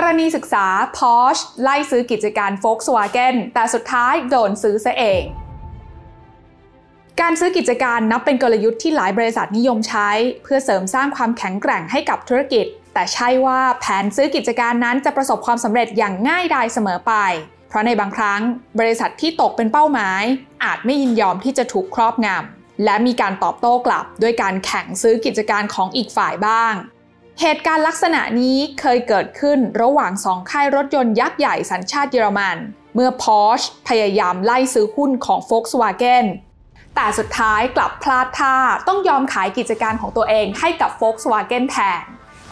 กรณีศึกษา Porsche ไล่ซื้อกิจการ Volkswagen แต่สุดท้ายโดนซื้อซะเอง การซื้อกิจการนับเป็นกลยุทธ์ที่หลายบริษัทนิยมใช้ เพื่อเสริมสร้างความแข็งแกร่งให้กับธุรกิจ แต่ใช่ว่าแผนซื้อกิจการนั้นจะประสบความสำเร็จอย่างง่ายดายเสมอไป เพราะในบางครั้ง บริษัทที่ตกเป็นเป้าหมาย อาจไม่ยินยอมที่จะถูกครอบงำและมีการตอบโต้กลับ ด้วยการแข่งซื้อกิจการของอีกฝ่ายบ้าง เหตุการณ์ลักษณะนี้เคยเกิดขึ้นระหว่างสองค่ายรถยนต์ยักษ์ใหญ่สัญชาติเยอรมัน เมื่อ Porsche พยายามไล่ซื้อหุ้นของ Volkswagen แต่สุดท้ายกลับพลาดท่าต้องยอมขายกิจการของตัวเองให้กับ Volkswagen แทน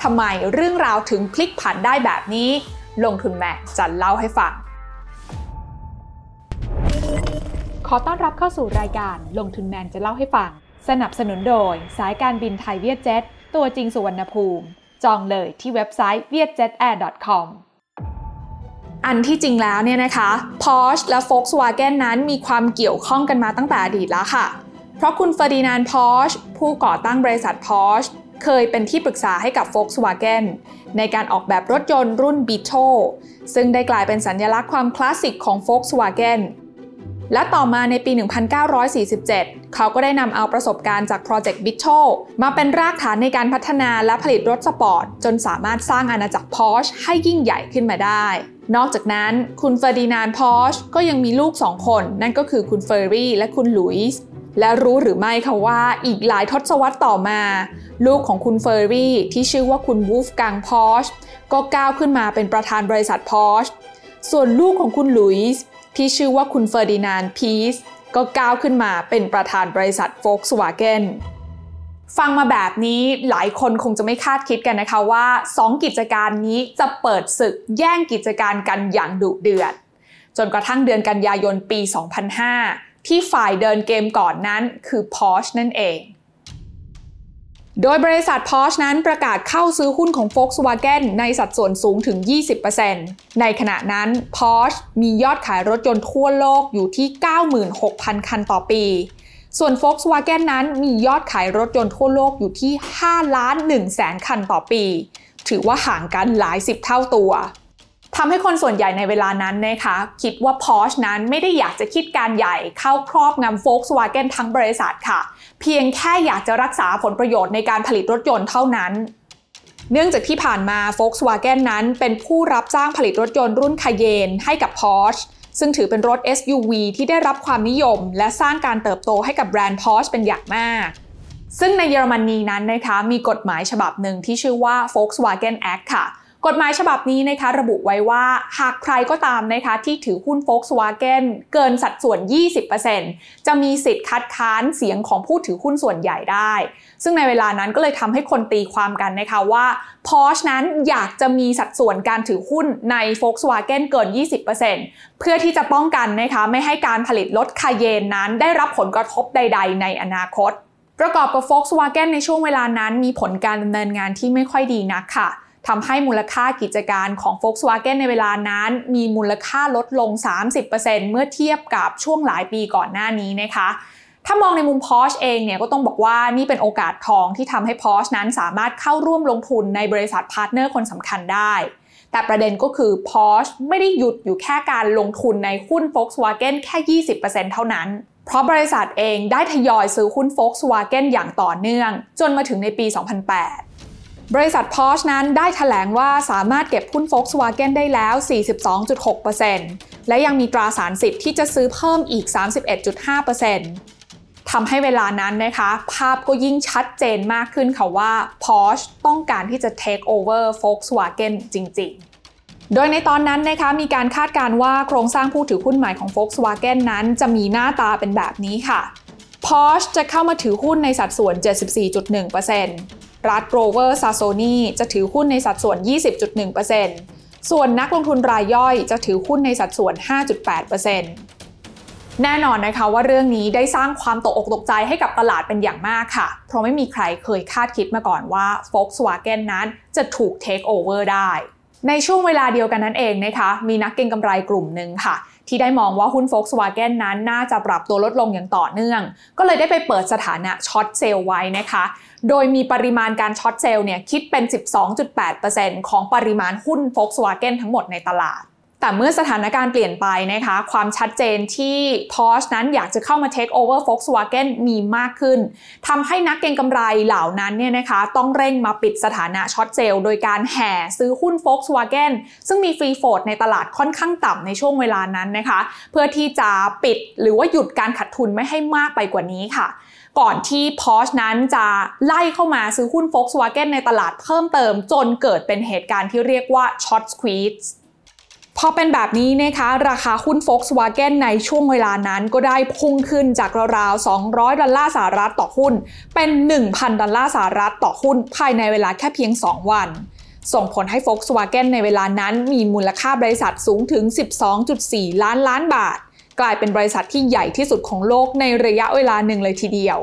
ทำไมเรื่องราวถึงพลิกผันได้แบบนี้ ลงทุนแม็กจะเล่าให้ฟัง ขอต้อนรับเข้าสู่รายการลงทุนแมนจะเล่าให้ฟัง สนับสนุนโดย สายการบินไทยเวียดเจ็ต ตัวจริงสุวรรณภูมิ จองเลยที่เว็บไซต์ vietjetair.com อันที่จริงแล้วเนี่ยนะคะ Porsche และ Volkswagen นั้นมีความเกี่ยวข้องกันมาตั้งแต่อดีตแล้วค่ะ เพราะคุณเฟอร์ดินานด์พอร์ชผู้ก่อตั้งบริษัท Porsche เคยเป็นที่ปรึกษาให้กับ Volkswagen ในการออกแบบรถยนต์รุ่น Beetle ซึ่งได้กลายเป็นสัญลักษณ์ความคลาสสิกของ Volkswagen และต่อมาในปี 1947 เขาก็ได้นำเอาประสบการณ์จากโปรเจกต์ b i t t l มาเป็นรากฐานในการพัฒนาและผลิตรถสปอร์ต จนสามารถสร้างอาณาจักร Porsche ให้ยิ่งใหญ่ขึ้นมาได้ นอกจากนั้นคุณเฟอร์ดินานด์ชก็ยังมีลูกสองคน นั่นก็คือคุณเฟอร์รี่และคุณลุยส์และรู้หรือไม่คะว่าอีกหลายทศวรรษต่อมา ลูกของคุณเฟอร์รี่ที่ชื่อว่าคุณวูล์ฟกังพอร์ชก็ก้าวขึ้นมาเป็นประธานบริษัทพอร์ชส่วนลูกของคุณลุยส์ ที่ชื่อว่าคุณเฟอร์ดินานพีสก็ก้าวขึ้นมาเป็นประธานบริษัท Volkswagen ฟังมาแบบนี้หลายคนคงจะไม่คาดคิดกันนะคะว่า 2 กิจการนี้จะเปิดศึกแย่งกิจการกันอย่างดุเดือด จนกระทั่งเดือนกันยายนปี 2005 ที่ฝ่ายเดินเกมก่อนนั้นคือ Porsche นั่นเอง โดยบริษัท Porsche นั้นประกาศเข้าซื้อหุ้นของ Volkswagen ในสัดส่วนสูงถึง 20%ในขณะนั้น Porsche มียอดขายรถยนต์ทั่วโลกอยู่ที่ 96,000 คันต่อปี ส่วน Volkswagen นั้นมียอดขายรถยนต์ทั่วโลกอยู่ที่ 5 ล้าน1แสนคันต่อปี ถือว่าห่างกันหลายสิบเท่าตัว ทำให้คนส่วนใหญ่ในเวลานั้นนะคะคิดว่า Porsche นั้นไม่ได้อยากจะคิดการใหญ่เข้าครอบงำ Volkswagen ทั้งบริษัทค่ะ เพียงแค่อยากจะรักษาผลประโยชน์ในการผลิตรถยนต์เท่านั้น เนื่องจากที่ผ่านมา Volkswagen นั้นเป็นผู้รับจ้างผลิตรถยนต์รุ่น Cayenne ให้กับ Porsche ซึ่งถือเป็นรถ SUV ที่ได้รับความนิยม และสร้างการเติบโตให้กับแบรนด์ Porsche เป็นอย่างมากซึ่งในเยอรมนีนั้นนะคะมีกฎหมายฉบับหนึ่งที่ชื่อว่า Volkswagen Act ค่ะ กฎหมายฉบับนี้นะคะระบุไว้ว่าหากใครก็ตามนะคะที่ถือหุ้น Volkswagen เกินสัดส่วน 20%จะมีสิทธิ์คัดค้านเสียงของผู้ถือหุ้นส่วนใหญ่ได้ ซึ่งในเวลานั้นก็เลยทำให้คนตีความกันนะคะว่า Porsche นั้นอยากจะมีสัดส่วนการถือหุ้นใน Volkswagen เกิน 20%เพื่อที่จะป้องกันนะคะไม่ให้การผลิตรถคาเยนนั้นได้รับผลกระทบใด ๆ ในอนาคต ประกอบกับ Volkswagen ในช่วงเวลานั้นมีผลการดำเนินงานที่ไม่ค่อยดีนักค่ะ ทำให้มูลค่ากิจการของ Volkswagen ในเวลานั้น มีมูลค่าลดลง 30%เมื่อเทียบกับช่วงหลายปีก่อนหน้านี้นะคะถ้ามองในมุม Porsche เองเนี่ยก็ต้องบอกว่านี่เป็นโอกาสทองที่ทำให้ Porsche นั้นสามารถเข้าร่วมลงทุนในบริษัทพาร์ทเนอร์คนสำคัญได้ แต่ประเด็นก็คือ Porsche ไม่ได้หยุดอยู่แค่การลงทุนในหุ้น Volkswagen แค่ 20%เท่านั้น เพราะบริษัทเองได้ทยอยซื้อหุ้น Volkswagen อย่างต่อเนื่อง จนมาถึงในปี 2008 บริษัท Porsche นั้นได้แถลงว่าสามารถเก็บหุ้น Volkswagen ได้แล้ว 42.6%และยังมีตราสารสิทธิ์ที่จะซื้อเพิ่มอีก 31.5%ทำให้เวลานั้นนะคะ ภาพก็ยิ่งชัดเจนมากขึ้นค่ะว่า Porsche ต้องการที่จะ take over Volkswagen จริงๆโดยในตอนนั้นนะคะมีการคาดการว่าโครงสร้างผู้ถือหุ้นใหม่ของ Volkswagen นั้นจะมีหน้าตาเป็นแบบนี้ค่ะ Porsche จะเข้ามาถือหุ้นในสัดส่วน 74.1% รัฐโรเวอร์ซาโซนีจะถือหุ้นในสัดส่วน 20.1%ส่วนนักลงทุนรายย่อยจะถือหุ้นในสัดส่วน 5.8%แน่นอนนะคะว่าเรื่องนี้ได้สร้างความตกอกตกใจให้กับตลาดเป็นอย่างมากค่ะ เพราะไม่มีใครเคยคาดคิดมาก่อนว่า Volkswagen นั้นจะถูก take over ได้ ในช่วงเวลาเดียวกันนั้นเองนะคะ มีนักเก็งกำไรกลุ่มหนึ่งค่ะ ที่ได้มองว่าหุ้น Volkswagen นั้นน่าจะปรับตัวลดลงอย่างต่อเนื่อง ก็เลยได้ไปเปิดสถานะช็อตเซลล์ไว้นะคะ โดยมีปริมาณการ short sell เนี่ยคิดเป็น 12.8%ของปริมาณหุ้น Volkswagen ทั้งหมดในตลาด แต่เมื่อสถานการณ์เปลี่ยนไปนะคะ ความชัดเจนที่ Porsche นั้นอยากจะเข้ามา take over Volkswagen มีมากขึ้นทำให้นักเก็งกำไรเหล่านั้นเนี่ยนะคะต้องเร่งมาปิดสถานะ short sell โดยการแห่ซื้อหุ้น Volkswagen ซึ่งมี free float ในตลาดค่อนข้างต่ำในช่วงเวลานั้นนะคะ เพื่อที่จะปิดหรือว่าหยุดการขาดทุนไม่ให้มากไปกว่านี้ค่ะก่อนที่ Porsche นั้นจะไล่เข้ามาซื้อหุ้น Volkswagen ในตลาดเพิ่มเติมจนเกิดเป็นเหตุการณ์ที่เรียกว่า short squeeze พอเป็นแบบนี้นะคะราคาหุ้น Volkswagen ในช่วงเวลานั้นก็ได้พุ่งขึ้นจากราวๆ 200 ดอลลาร์สหรัฐต่อหุ้น เป็น 1,000 ดอลลาร์สหรัฐต่อหุ้น ภายในเวลาแค่เพียง 2 วัน ส่งผลให้ Volkswagen ในเวลานั้นมีมูลค่าบริษัทสูงถึง 12.4 ล้านล้านบาท กลายเป็นบริษัทที่ใหญ่ที่สุดของโลกในระยะเวลาหนึ่งเลยทีเดียว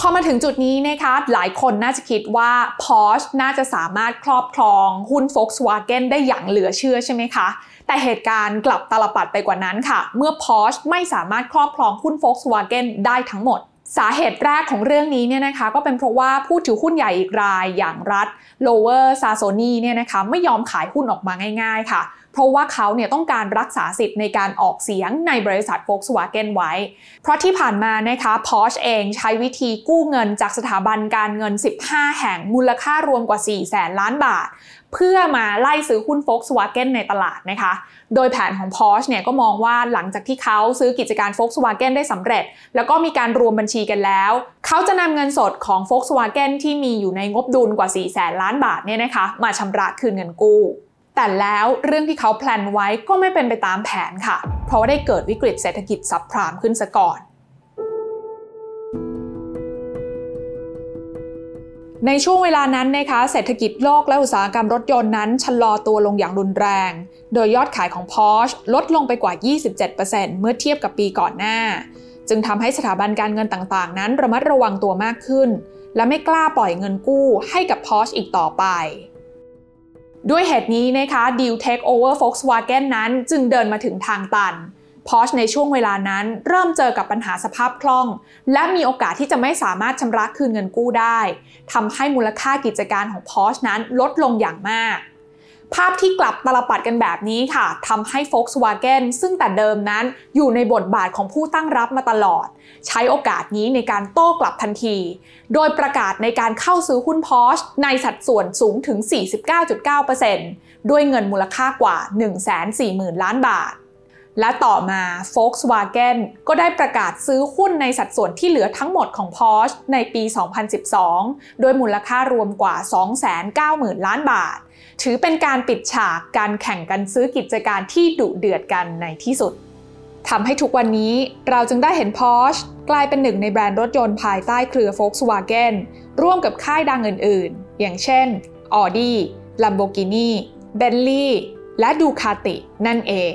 พอมาถึงจุดนี้นะคะหลายคนน่าจะคิดว่า Porsche น่าจะสามารถครอบครองหุ้น Volkswagen ได้อย่างเหลือเชื่อใช่ไหมคะ แต่เหตุการณ์กลับตลปัดไปกว่านั้นค่ะ เมื่อ Porsche ไม่สามารถครอบครองหุ้น Volkswagen ได้ทั้งหมด สาเหตุแรกของเรื่องนี้เนี่ยนะคะก็เป็นเพราะว่าผู้ถือหุ้นใหญ่อีกรายอย่างรัฐ Lower Saxony เนี่ยนะคะไม่ยอมขายหุ้นออกมาง่าย ๆ ค่ะ เพราะว่าเขาเนี่ยต้องการรักษาสิทธิ์ในการออกเสียงในบริษัท Volkswagen ไว้ เพราะที่ผ่านมานะคะ Porsche เองใช้วิธีกู้เงินจากสถาบันการเงิน 15 แห่งมูลค่ารวมกว่า 4 แสนล้านบาท เพื่อมาไล่ซื้อหุ้น Volkswagen ในตลาดนะคะ โดยแผนของ Porsche เนี่ยก็มองว่าหลังจากที่เขาซื้อกิจการ Volkswagen ได้สำเร็จ แล้วก็มีการรวมบัญชีกันแล้ว เขาจะนำเงินสดของ Volkswagen ที่มีอยู่ในงบดุลกว่า4แสนล้านบาทเนี่ยนะคะมาชำระคืนเงินกู้ แต่แล้วเรื่องที่เขาแพลนไว้ก็ไม่เป็นไปตามแผนค่ะ เพราะว่าได้เกิดวิกฤตเศรษฐกิจซับพรามขึ้นซะก่อน ในช่วงเวลานั้นนะคะเศรษฐกิจโลกและอุตสาหกรรมรถยนต์นั้นชะลอตัวลงอย่างรุนแรง โดยยอดขายของ Porsche ลดลงไปกว่า 27%เมื่อเทียบกับปีก่อนหน้า จึงทำให้สถาบันการเงินต่างๆ นั้นระมัดระวังตัวมากขึ้น และไม่กล้าปล่อยเงินกู้ให้กับ Porsche อีกต่อไป ด้วยเหตุนี้นะคะดีลเทคโอเวอร์ Volkswagen นั้นจึงเดินมาถึงทางตัน Porsche ในช่วงเวลานั้นเริ่มเจอกับปัญหาสภาพคล่อง และมีโอกาสที่จะไม่สามารถชำระคืนเงินกู้ได้ทำให้มูลค่ากิจการของ Porsche นั้นลดลงอย่างมาก ภาพที่กลับตลปัดกันแบบนี้ค่ะทำให้ Volkswagen ซึ่งแต่เดิมนั้นอยู่ในบทบาทของผู้ตั้งรับมาตลอด ใช้โอกาสนี้ในการโต้กลับทันที โดยประกาศในการเข้าซื้อหุ้น Porsche ในสัดส่วนสูงถึง 49.9%ด้วยเงินมูลค่ากว่า 140,000 ล้านบาท และต่อมา Volkswagen ก็ได้ประกาศซื้อหุ้นในสัดส่วนที่เหลือทั้งหมดของ Porsche ในปี 2012 โดยมูลค่ารวมกว่า 290,000 ล้านบาท ถือเป็นการปิดฉากการแข่งกันซื้อกิจการที่ดุเดือดกันในที่สุดทำให้ทุกวันนี้เราจึงได้เห็น Porsche กลายเป็นหนึ่งในแบรนด์รถยนต์ภายใต้เครือ Volkswagen ร่วมกับค่ายดังอื่นๆ อย่างเช่น Audi Lamborghini Bentley และ Ducati นั่นเอง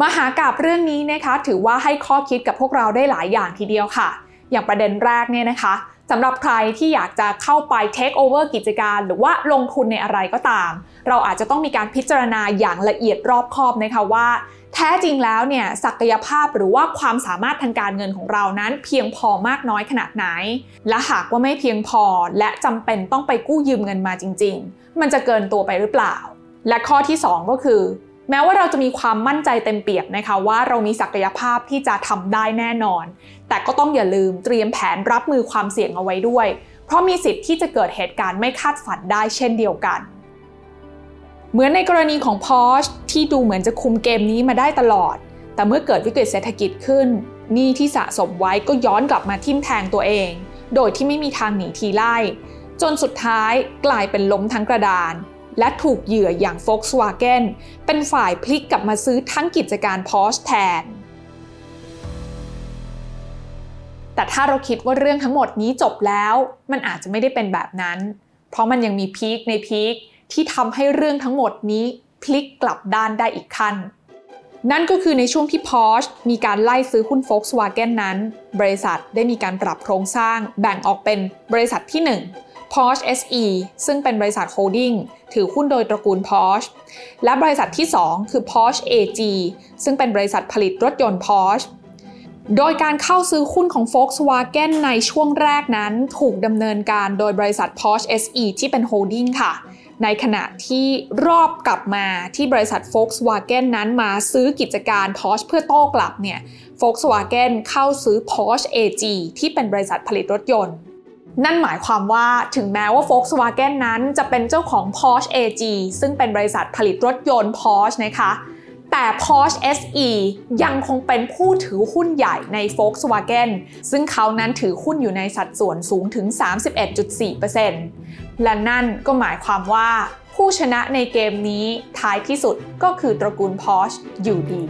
มหากราบเรื่องนี้นะคะถือว่าให้ข้อคิดกับพวกเราได้หลายอย่างทีเดียวค่ะ อย่างประเด็นแรกเนี่ยนะคะสำหรับใครที่อยากจะเข้าไป take over กิจการ หรือว่าลงทุนในอะไรก็ตาม เราอาจจะต้องมีการพิจารณาอย่างละเอียดรอบคอบนะคะว่า แท้จริงแล้วเนี่ยศักยภาพหรือว่าความสามารถทางการเงินของเรานั้น เพียงพอมากน้อยขนาดไหน และหากว่าไม่เพียงพอและจำเป็นต้องไปกู้ยืมเงินมาจริง ๆ มันจะเกินตัวไปหรือเปล่า และข้อที่ 2 ก็คือ แม้ว่าเราจะมีความมั่นใจเต็มเปี่ยมนะคะว่าเรามีศักยภาพที่จะทำได้แน่นอน แต่ก็ต้องอย่าลืมเตรียมแผนรับมือความเสี่ยงเอาไว้ด้วย เพราะมีสิทธิ์ที่จะเกิดเหตุการณ์ไม่คาดฝันได้เช่นเดียวกัน เหมือนในกรณีของ Porsche ที่ดูเหมือนจะคุมเกมนี้มาได้ตลอด แต่เมื่อเกิดวิกฤตเศรษฐกิจขึ้นหนี้ที่สะสมไว้ก็ย้อนกลับมาทิ่มแทงตัวเอง โดยที่ไม่มีทางหนีทีไล่ จนสุดท้ายกลายเป็นล้มทั้งกระดาน และถูกเหยื่ออย่าง Volkswagen เป็นฝ่ายพลิกกลับมาซื้อทั้งกิจการ Porsche แทน แต่ถ้าเราคิดว่าเรื่องทั้งหมดนี้จบแล้ว มันอาจจะไม่ได้เป็นแบบนั้น เพราะมันยังมีพีคในพีคที่ทำให้เรื่องทั้งหมดนี้พลิกกลับด้านได้อีกขั้น นั่นก็คือในช่วงที่ Porsche มีการไล่ซื้อหุ้น Volkswagen นั้น บริษัทได้มีการปรับโครงสร้างแบ่งออกเป็นบริษัทที่ 1 Porsche SE ซึ่งเป็นบริษัทโฮลดิ้งถือหุ้นโดยตระกูล Porsche และบริษัทที่ 2 คือ Porsche AG ซึ่งเป็นบริษัทผลิตรถยนต์ Porsche โดยการเข้าซื้อหุ้นของ Volkswagen ในช่วงแรกนั้นถูกดำเนินการโดยบริษัท Porsche SE ที่เป็นโฮลดิ้งค่ะ ในขณะที่รอบกลับมาที่บริษัท Volkswagen นั้นมาซื้อกิจการ Porsche เพื่อโต้กลับเนี่ย Volkswagen เข้าซื้อ Porsche AG ที่เป็นบริษัทผลิตรถยนต์ นั่นหมายความว่าถึงแม้ว่า Volkswagen นั้นจะเป็นเจ้าของ Porsche AG ซึ่งเป็นบริษัทผลิตรถยนต์ Porsche นะคะแต่ Porsche SE ยังคงเป็นผู้ถือหุ้นใหญ่ใน Volkswagen ซึ่งเขานั้นถือหุ้นอยู่ในสัดส่วนสูงถึง 31.4%และนั่นก็หมายความว่า ผู้ชนะในเกมนี้ท้ายที่สุดก็คือตระกูล Porsche อยู่ดี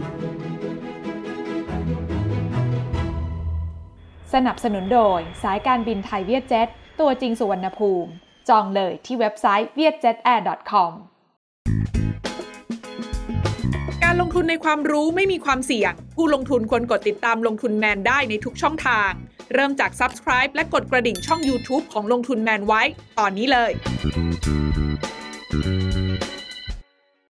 สนับสนุนโดยสายการบินไทยเวียดเจ็ตตัวจริงสุวรรณภูมิ จองเลยที่เว็บไซต์ vietjetair.com การลงทุนในความรู้ไม่มีความเสี่ยง ผู้ลงทุนควรกดติดตามลงทุนแมนได้ในทุกช่องทาง เริ่มจาก Subscribe และกดกระดิ่งช่อง YouTube ของลงทุนแมนไว้ ตอนนี้เลย